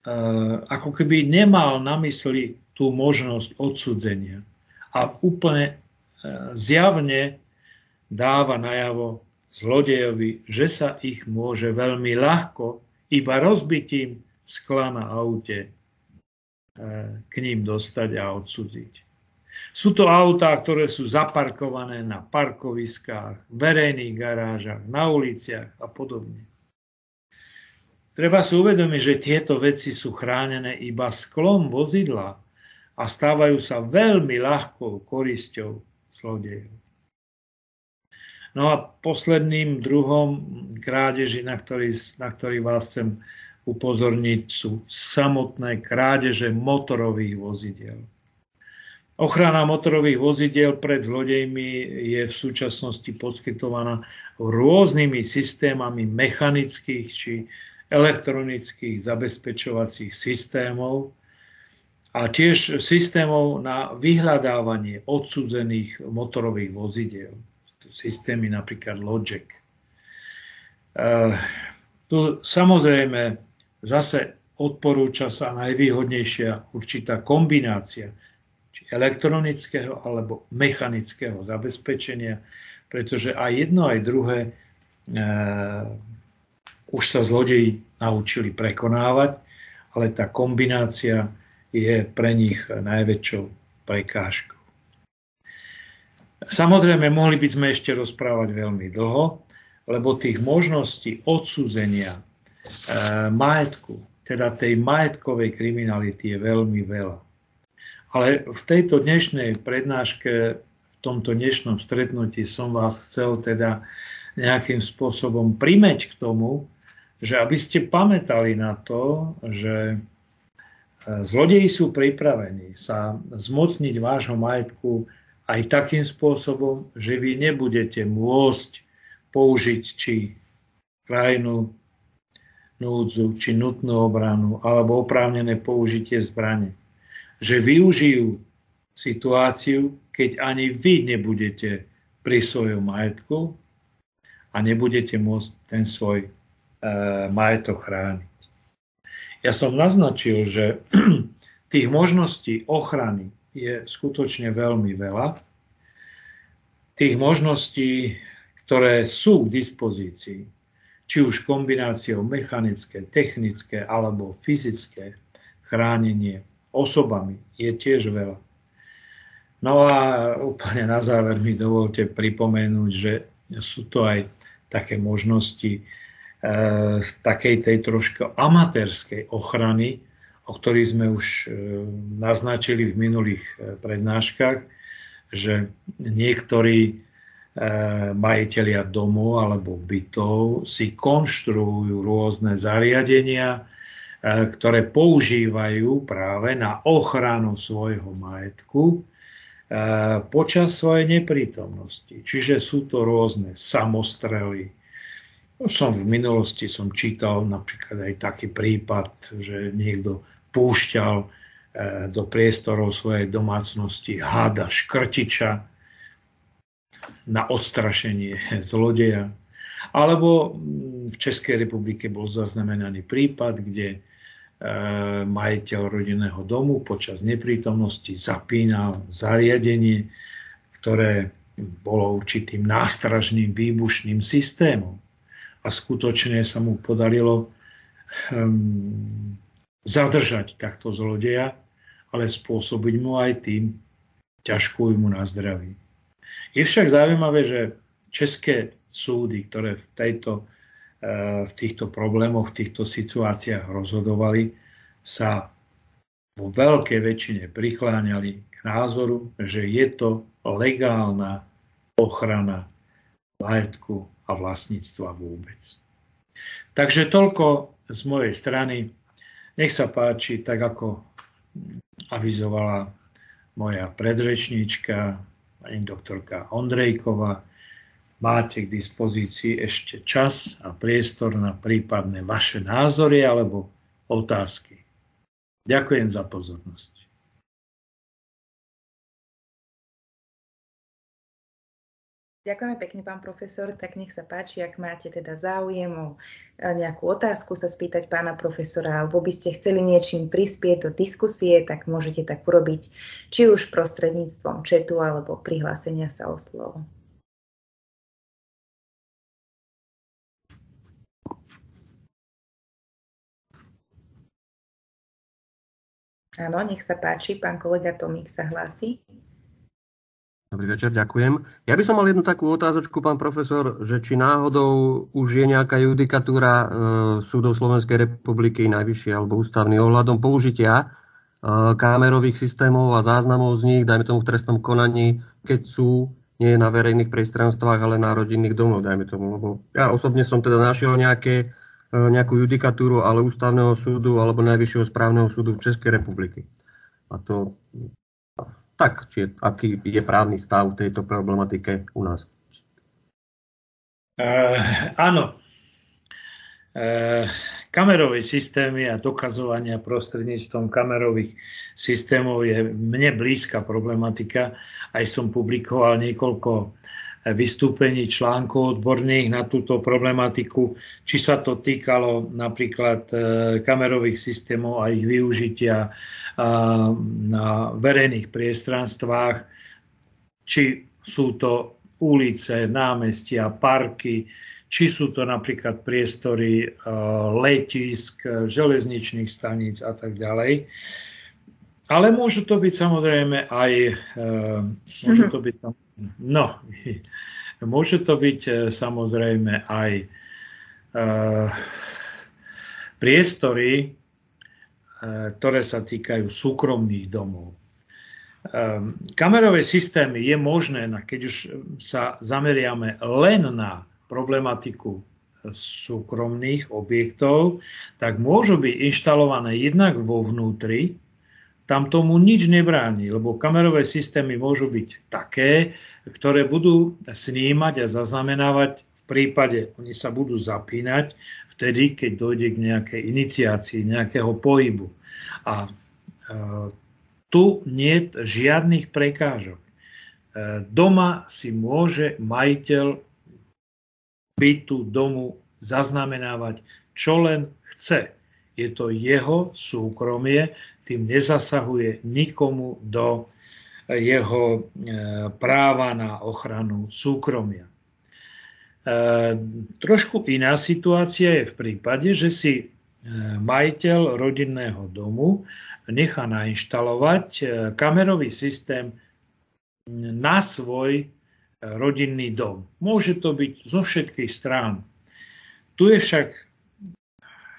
Eh, ako keby nemal na mysli tú možnosť odsudzenia. A úplne eh, zjavne dáva najavo zlodejovi, že sa ich môže veľmi ľahko iba rozbitím skla na aute k ním dostať a odsudziť. Sú to autá, ktoré sú zaparkované na parkoviskách, verejných garážach, na uliciach a podobne. Treba si uvedomiť, že tieto veci sú chránené iba sklom vozidla a stávajú sa veľmi ľahkou korisťou zlodejov. No a posledným druhom krádeži, na ktorý, na ktorý vás chcem upozorniť, sú samotné krádeže motorových vozidiel. Ochrana motorových vozidiel pred zlodejmi je v súčasnosti poskytovaná rôznymi systémami mechanických či elektronických zabezpečovacích systémov a tiež systémov na vyhľadávanie odsudzených motorových vozidiel. Systémy napríklad Logic. Uh, tu samozrejme zase odporúča sa najvýhodnejšia určitá kombinácia či elektronického alebo mechanického zabezpečenia, pretože aj jedno, aj druhé e, už sa zlodeji naučili prekonávať, ale tá kombinácia je pre nich najväčšou prekážkou. Samozrejme, mohli by sme ešte rozprávať veľmi dlho, lebo tých možností odsúzenia majetku, teda tej majetkovej kriminality je veľmi veľa. Ale v tejto dnešnej prednáške, v tomto dnešnom stretnutí som vás chcel teda nejakým spôsobom primeť k tomu, že aby ste pamätali na to, že e, zlodeji sú pripravení sa zmocniť vášho majetku aj takým spôsobom, že vy nebudete môcť použiť či krajinu núdzu, či nutnú obranu, alebo oprávnené použitie zbrane. Že využijú situáciu, keď ani vy nebudete pri svojom majetku a nebudete môcť ten svoj e, majetok chrániť. Ja som naznačil, že tých možností ochrany je skutočne veľmi veľa. Tých možností, ktoré sú k dispozícii, či už kombináciou mechanické, technické alebo fyzické chránenie osobami je tiež veľa. No a úplne na záver mi dovolte pripomenúť, že sú to aj také možnosti e, takej tej troška amatérskej ochrany, o ktorých sme už e, naznačili v minulých e, prednáškach, že niektorí majiteľia domov alebo bytov si konštruujú rôzne zariadenia, ktoré používajú práve na ochranu svojho majetku počas svojej neprítomnosti. Čiže sú to rôzne samostrely, som v minulosti som čítal napríklad aj taký prípad, že niekto púšťal do priestorov svojej domácnosti hada škrtiča na odstrašenie zlodeja. Alebo mm, v Českej republike bol zaznamenaný prípad, kde e, majiteľ rodinného domu počas neprítomnosti zapínal zariadenie, ktoré bolo určitým nástražným výbušným systémom a skutočne sa mu podarilo um, zadržať takto zlodeja, ale spôsobiť mu aj tým ťažkú mu na zdraví. Je však zaujímavé, že české súdy, ktoré v, tejto, uh, v týchto problémoch, v týchto situáciách rozhodovali, sa vo veľkej väčšine prikláňali k názoru, že je to legálna ochrana majetku a vlastníctva vôbec. Takže toľko z mojej strany. Nech sa páči, tak ako avizovala moja predrečníčka, pani doktorka Ondrejková, máte k dispozícii ešte čas a priestor na prípadné vaše názory alebo otázky. Ďakujem za pozornosť. Ďakujeme pekne, pán profesor. Tak nech sa páči, ak máte teda záujem o e, nejakú otázku sa spýtať pána profesora, alebo by ste chceli niečím prispieť do diskusie, tak môžete tak urobiť, či už prostredníctvom četu, alebo prihlásenia sa o slovo. Áno, nech sa páči, pán kolega Tomík sa hlási. Dobrý večer, ďakujem. Ja by som mal jednu takú otázočku, pán profesor, že či náhodou už je nejaká judikatúra e, súdov Slovenskej republiky, najvyššie alebo ústavný ohľadom použitia e, kamerových systémov a záznamov z nich, dajme tomu v trestnom konaní, keď sú nie na verejných priestranstvách, ale na rodinných domov, dajme tomu. Lebo ja osobne som teda našiel nejaké, e, nejakú judikatúru, ale ústavného súdu alebo najvyššieho správneho súdu Českej republiky. A to tak, či aký je právny stav tejto problematike u nás? Uh, áno. Uh, kamerové systémy a dokazovania prostredníctvom kamerových systémov je mne blízka problematika. Aj som publikoval niekoľko vystúpení článkov odborných na túto problematiku, či sa to týkalo napríklad e, kamerových systémov a ich využitia na verejných priestranstvách, či sú to ulice, námestia, parky, či sú to napríklad priestory e, letisk, železničných staníc a tak ďalej. Ale môžu to byť samozrejme aj, e, môžu to byť, no, môže to byť e, samozrejme aj priestory, ktoré sa týkajú súkromných domov. Kamerové systémy je možné, keď už sa zameriame len na problematiku súkromných objektov, tak môžu byť inštalované jednak vo vnútri, tam tomu nič nebráni, lebo kamerové systémy môžu byť také, ktoré budú snímať a zaznamenávať v prípade, oni sa budú zapínať vtedy, keď dojde k nejakej iniciácii, nejakého pohybu. A e, tu nie žiadnych prekážok. E, doma si môže majiteľ bytu, domu zaznamenávať, čo len chce. Je to jeho súkromie, tým nezasahuje nikomu do jeho e, práva na ochranu súkromia. E, trošku iná situácia je v prípade, že si majiteľ rodinného domu nechá nainštalovať kamerový systém na svoj rodinný dom. Môže to byť zo všetkých strán. Tu je však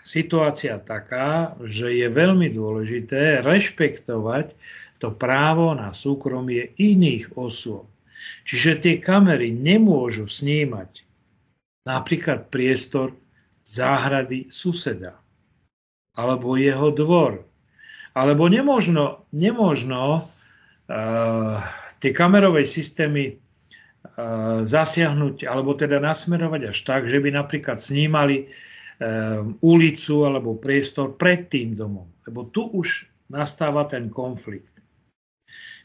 situácia taká, že je veľmi dôležité rešpektovať to právo na súkromie iných osôb. Čiže tie kamery nemôžu snímať napríklad priestor záhrady suseda alebo jeho dvor. Alebo nemožno, nemožno uh, tie kamerové systémy zasiahnuť, alebo teda nasmerovať až tak, že by napríklad snímali ulicu alebo priestor pred tým domom. Lebo tu už nastáva ten konflikt.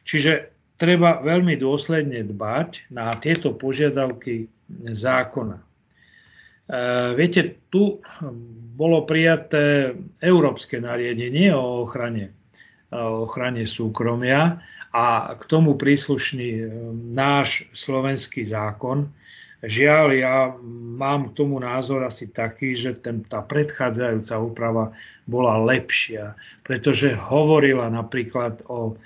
Čiže treba veľmi dôsledne dbať na tieto požiadavky zákona. Viete, tu bolo prijaté európske nariadenie o ochrane, o ochrane súkromia a k tomu príslušný e, náš slovenský zákon. Žiaľ, ja mám k tomu názor asi taký, že ten, tá predchádzajúca úprava bola lepšia, pretože hovorila napríklad o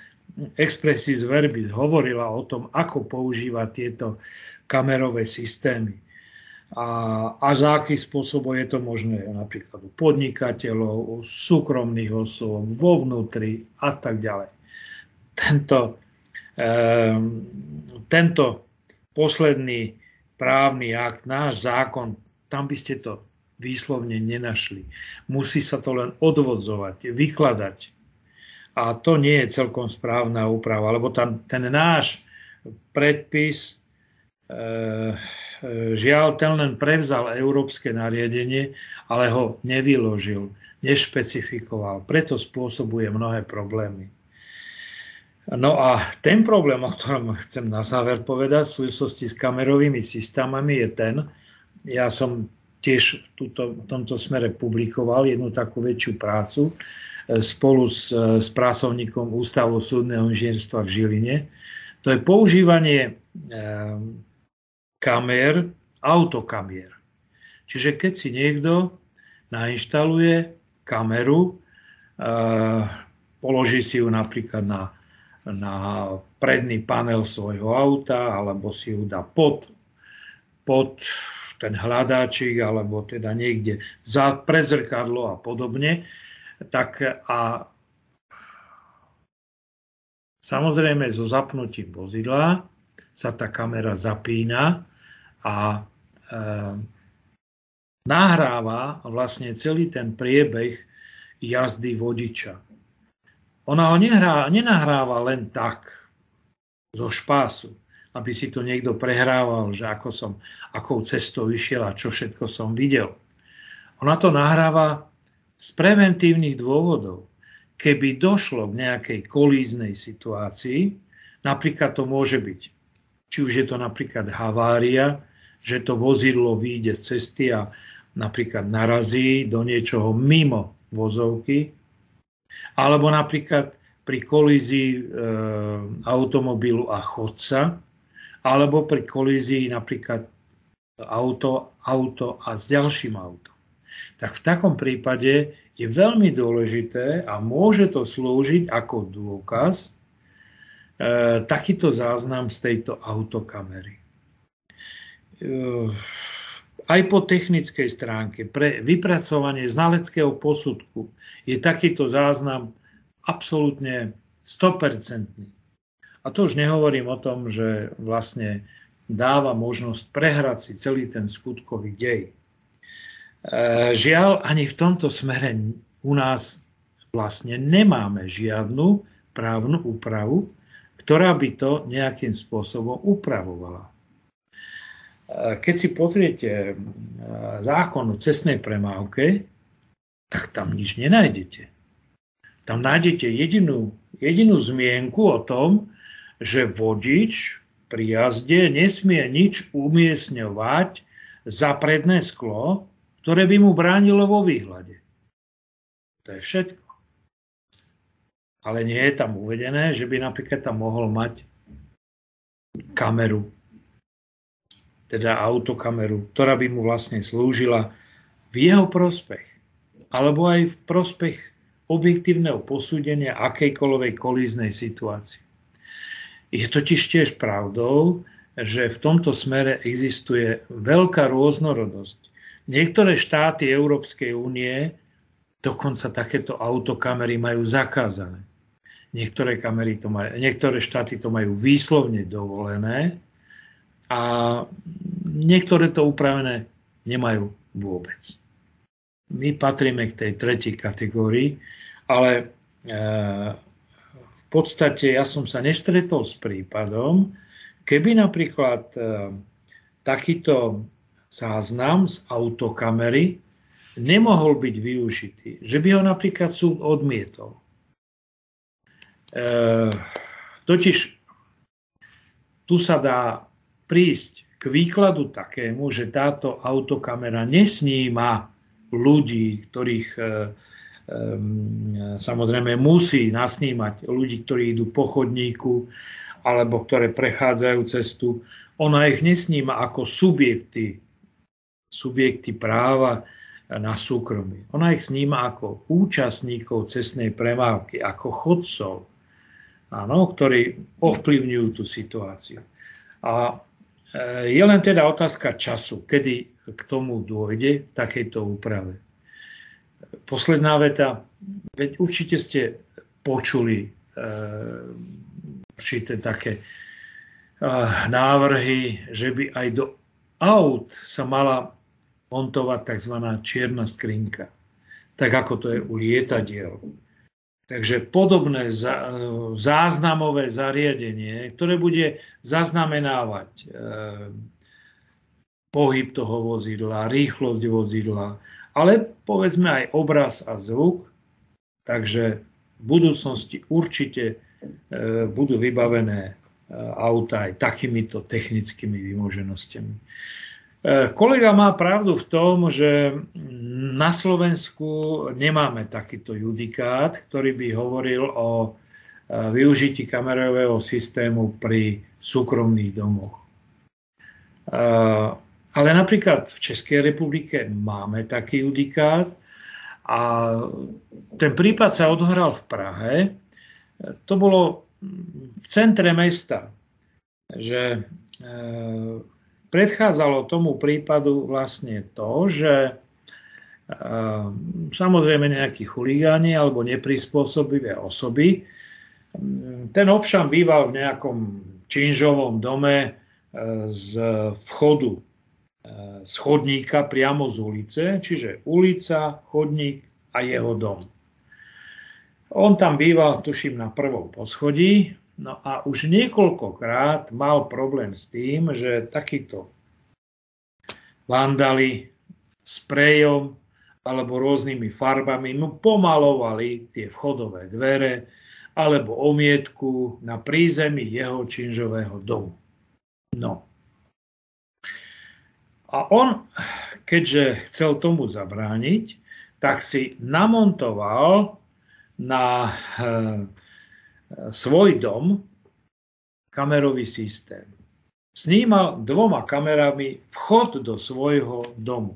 expressis verbis, hovorila o tom, ako používať tieto kamerové systémy. A, a za aký spôsob je to možné napríklad u podnikateľov, u súkromných osôb, vo vnútri a tak ďalej tento, ehm, tento posledný právny akt, náš zákon, tam by ste to výslovne nenašli. Musí sa to len odvodzovať, vykladať. A to nie je celkom správna úprava, lebo tam, ten náš predpis, e, žiaľ, ten len prevzal európske nariadenie, ale ho nevyložil, nešpecifikoval. Preto spôsobuje mnohé problémy. No a ten problém, o ktorom chcem na záver povedať v súvislosti s kamerovými systémami je ten, ja som tiež v, túto, v tomto smere publikoval jednu takú väčšiu prácu e, spolu s, s pracovníkom Ústavu súdneho inžinierstva v Žiline. To je používanie e, kamer, autokamier. Čiže keď si niekto nainštaluje kameru, e, položí si ju napríklad na na predný panel svojho auta, alebo si ju dá pod, pod ten hľadáčik, alebo teda niekde za predzrkadlo a podobne. Tak a samozrejme so zapnutím vozidla sa tá kamera zapína a e, nahráva vlastne celý ten priebeh jazdy vodiča. Ona ho nehrá, nenahráva len tak zo špásu, aby si to niekto prehrával, že ako som, akou cestou išiel a čo všetko som videl. Ona to nahráva z preventívnych dôvodov. Keby došlo k nejakej kolíznej situácii, napríklad to môže byť či už je to napríklad havária, že to vozidlo vyjde z cesty a napríklad narazí do niečoho mimo vozovky, alebo napríklad pri kolízii e, automobilu a chodca, alebo pri kolízii napríklad auto, auto a s ďalším autom. Tak v takom prípade je veľmi dôležité a môže to slúžiť ako dôkaz e, takýto záznam z tejto autokamery. E, aj po technickej stránke pre vypracovanie znaleckého posudku je takýto záznam absolútne 100%. A to už nehovorím o tom, že vlastne dáva možnosť prehrať si celý ten skutkový dej. E, žiaľ, ani v tomto smere u nás vlastne nemáme žiadnu právnu úpravu, ktorá by to nejakým spôsobom upravovala. Keď si pozriete e, zákon o cestnej premávke, tak tam nič nenájdete. Tam nájdete jedinú, jedinú zmienku o tom, že vodič pri jazde nesmie nič umiestňovať za predné sklo, ktoré by mu bránilo vo výhľade. To je všetko. Ale nie je tam uvedené, že by napríklad tam mohol mať kameru, teda autokameru, ktorá by mu vlastne slúžila v jeho prospech, alebo aj v prospech objektívneho posúdenia akejkoľvek kolíznej situácie. Je totiž tiež pravdou, že v tomto smere existuje veľká rôznorodosť Niektoré štáty Európskej únie dokonca takéto autokamery majú zakázané. Niektoré, kamery to majú, niektoré štáty to majú výslovne dovolené a niektoré to upravené nemajú vôbec. My patríme k tej tretej kategórii, ale e, v podstate ja som sa nestretol s prípadom, keby napríklad e, takýto záznam z autokamery nemohol byť využitý. Že by ho napríklad súd odmietol. E, totiž tu sa dá prísť k výkladu takému, že táto autokamera nesníma ľudí, ktorých e, samozrejme musí nasnímať ľudí, ktorí idú po chodníku alebo ktoré prechádzajú cestu. Ona ich nesníma ako subjekty subjekty práva na súkromie. Ona ich sníma ako účastníkov cestnej premávky, ako chodcov, áno, ktorí ovplyvňujú tú situáciu. A je len teda otázka času, kedy k tomu dôjde v takejto úprave. Posledná veta, veď určite ste počuli e, určité také e, návrhy, že by aj do aut sa mala montovať tzv. čierna skrinka, tak ako to je u lietadiel. Takže podobné záznamové zariadenie, ktoré bude zaznamenávať e, pohyb toho vozidla, rýchlosť vozidla, ale povedzme aj obraz a zvuk, takže v budúcnosti určite e, budú vybavené e, auta aj takýmito technickými vymoženostiami. E, kolega má pravdu v tom, že na Slovensku nemáme takýto judikát, ktorý by hovoril o e, využití kamerového systému pri súkromných domoch. E, ale napríklad v Českej republike máme taký judikát a ten prípad sa odohral v Prahe. To bolo v centre mesta, že predchádzalo tomu prípadu vlastne to, že samozrejme nejakí chuligáni alebo neprispôsobivé osoby. Ten občan býval v nejakom činžovom dome e, z vchodu e, z chodníka priamo z ulice, čiže ulica, chodník a jeho dom. On tam býval, tuším, na prvom poschodí No a už niekoľkokrát mal problém s tým, že takíto vandali sprejom alebo rôznymi farbami mu pomalovali tie vchodové dvere alebo omietku na prízemí jeho činžového domu. No. A on, keďže chcel tomu zabrániť, tak si namontoval na e, svoj dom kamerový systém. Snímal dvoma kamerami vchod do svojho domu.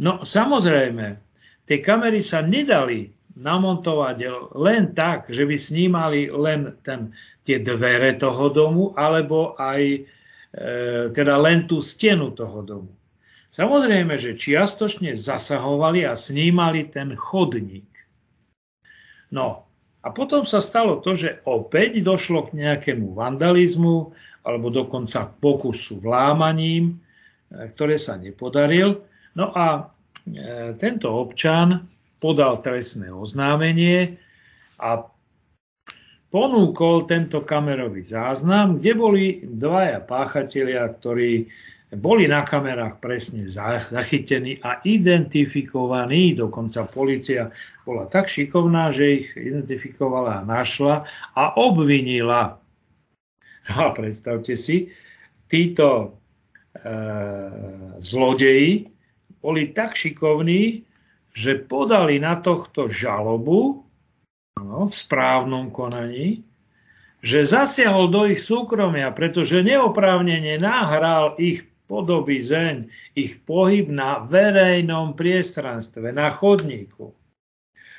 No samozrejme, tie kamery sa nedali namontovať len tak, že by snímali len ten, tie dvere toho domu, alebo aj e, teda len tú stenu toho domu. Samozrejme, že čiastočne zasahovali a snímali ten chodník. No a potom sa stalo to, že opäť došlo k nejakému vandalizmu alebo dokonca pokusu vlámaním, e, ktoré sa nepodaril. No a e, tento občan podal trestné oznámenie a ponúkol tento kamerový záznam, kde boli dvaja páchatelia, ktorí boli na kamerách presne zachytení a identifikovaní. Dokonca policia bola tak šikovná, že ich identifikovala a našla a obvinila. No a predstavte si, títo e, zlodeji boli tak šikovní, že podali na tohto žalobu no, v správnom konaní, že zasiahol do ich súkromia, pretože neoprávnene nahral ich podoby zeň, ich pohyb na verejnom priestranstve, na chodníku.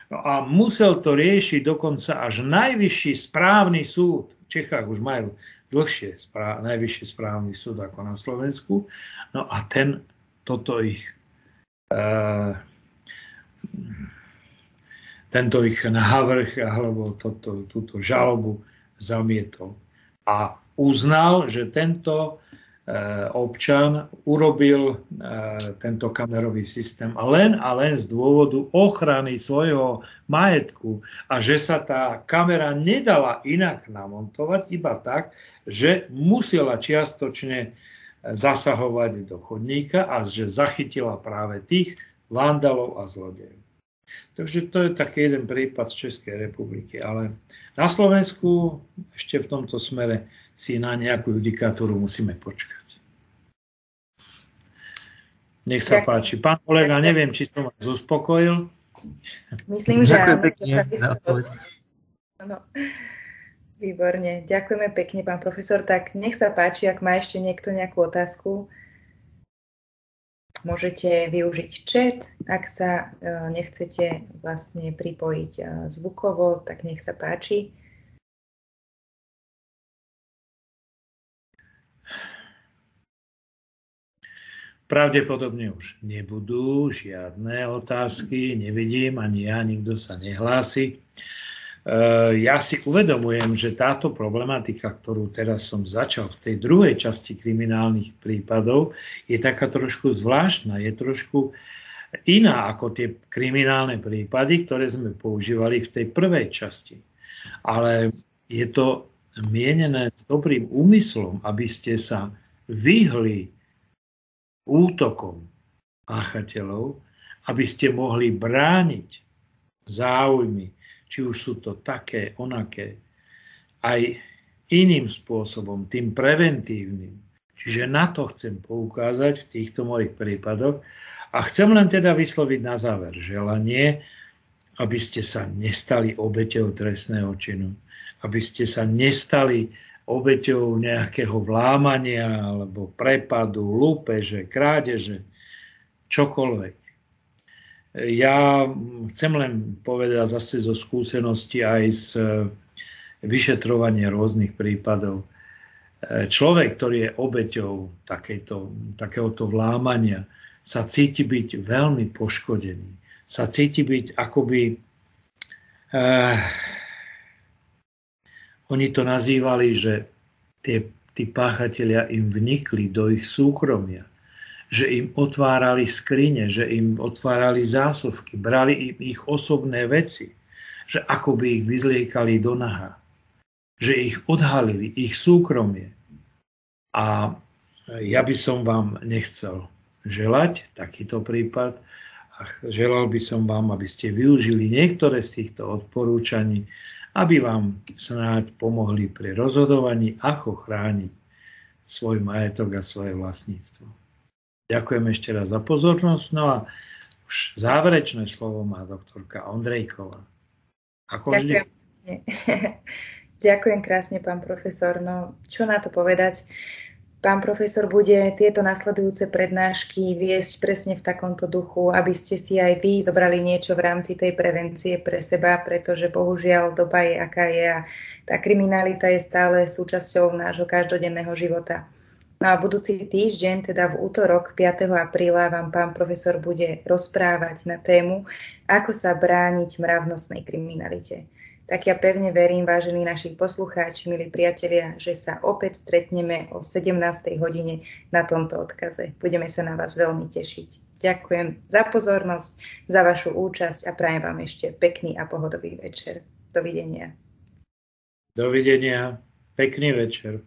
No a musel to riešiť dokonca až najvyšší správny súd. V Čechách už majú dlhšie správ, najvyšší správny súd ako na Slovensku. No a ten toto ich e, tento ich návrh alebo toto, túto žalobu zamietol. A uznal, že tento občan urobil e, tento kamerový systém a len a len z dôvodu ochrany svojho majetku a že sa tá kamera nedala inak namontovať iba tak, že musela čiastočne zasahovať do chodníka a že zachytila práve tých vandalov a zlodejov. Takže to je taký jeden prípad z Českej republiky. Ale na Slovensku ešte v tomto smere si na nejakú judikatúru musíme počkať. Nech sa páči. Pán kolega, neviem, či som vás uspokojil. Myslím, že áno. No. Výborne. Ďakujeme pekne, pán profesor. Tak nech sa páči, ak má ešte niekto nejakú otázku, Môžete využiť chat, ak sa e, nechcete vlastne pripojiť e, zvukovo, tak nech sa páči. Pravdepodobne už nebudú žiadne otázky, nevidím, ani ja, nikto sa nehlási. Eh, ja si uvedomujem, že táto problematika, ktorú teraz som začal v tej druhej časti kriminálnych prípadov, je taká trošku zvláštna, je trošku iná ako tie kriminálne prípady, ktoré sme používali v tej prvej časti. Ale je to mienené s dobrým úmyslom, aby ste sa vyhli útokom páchateľov, aby ste mohli brániť záujmy či už sú to také, onaké, aj iným spôsobom, tým preventívnym. Čiže na to chcem poukázať v týchto mojich prípadoch a chcem len teda vysloviť na záver želanie, aby ste sa nestali obeťou trestného činu, aby ste sa nestali obeťou nejakého vlámania alebo prepadu, lúpeže, krádeže, čokoľvek. Ja chcem len povedať zase zo skúsenosti aj z e, vyšetrovania rôznych prípadov. E, človek, ktorý je obeťou takéto, takéhoto vlámania, sa cíti byť veľmi poškodený. Sa cíti byť akoby... Eh, oni to nazývali, že tie, tí páchatelia im vnikli do ich súkromia že im otvárali skrine, že im otvárali zásuvky, brali im ich osobné veci, že ako by ich vyzliekali do naha, že ich odhalili, ich súkromie. A ja by som vám nechcel želať takýto prípad a želal by som vám, aby ste využili niektoré z týchto odporúčaní, aby vám snáď pomohli pri rozhodovaní, ako chrániť svoj majetok a svoje vlastníctvo. Ďakujem ešte raz za pozornosť. No a už záverečné slovo má doktorka Ondrejková. Ako Ďakujem. vždy. Ďakujem krásne, pán profesor. No, čo na to povedať? Pán profesor bude tieto nasledujúce prednášky viesť presne v takomto duchu, aby ste si aj vy zobrali niečo v rámci tej prevencie pre seba, pretože bohužiaľ doba je aká je a tá kriminalita je stále súčasťou nášho každodenného života. No a budúci týždeň, teda v útorok 5. apríla, vám pán profesor bude rozprávať na tému, ako sa brániť mravnostnej kriminalite tak ja pevne verím, vážení naši poslucháči, milí priatelia, že sa opäť stretneme o 17. hodine na tomto odkaze. Budeme sa na vás veľmi tešiť. Ďakujem za pozornosť, za vašu účasť a prajem vám ešte pekný a pohodový večer. Dovidenia. Dovidenia. Pekný večer.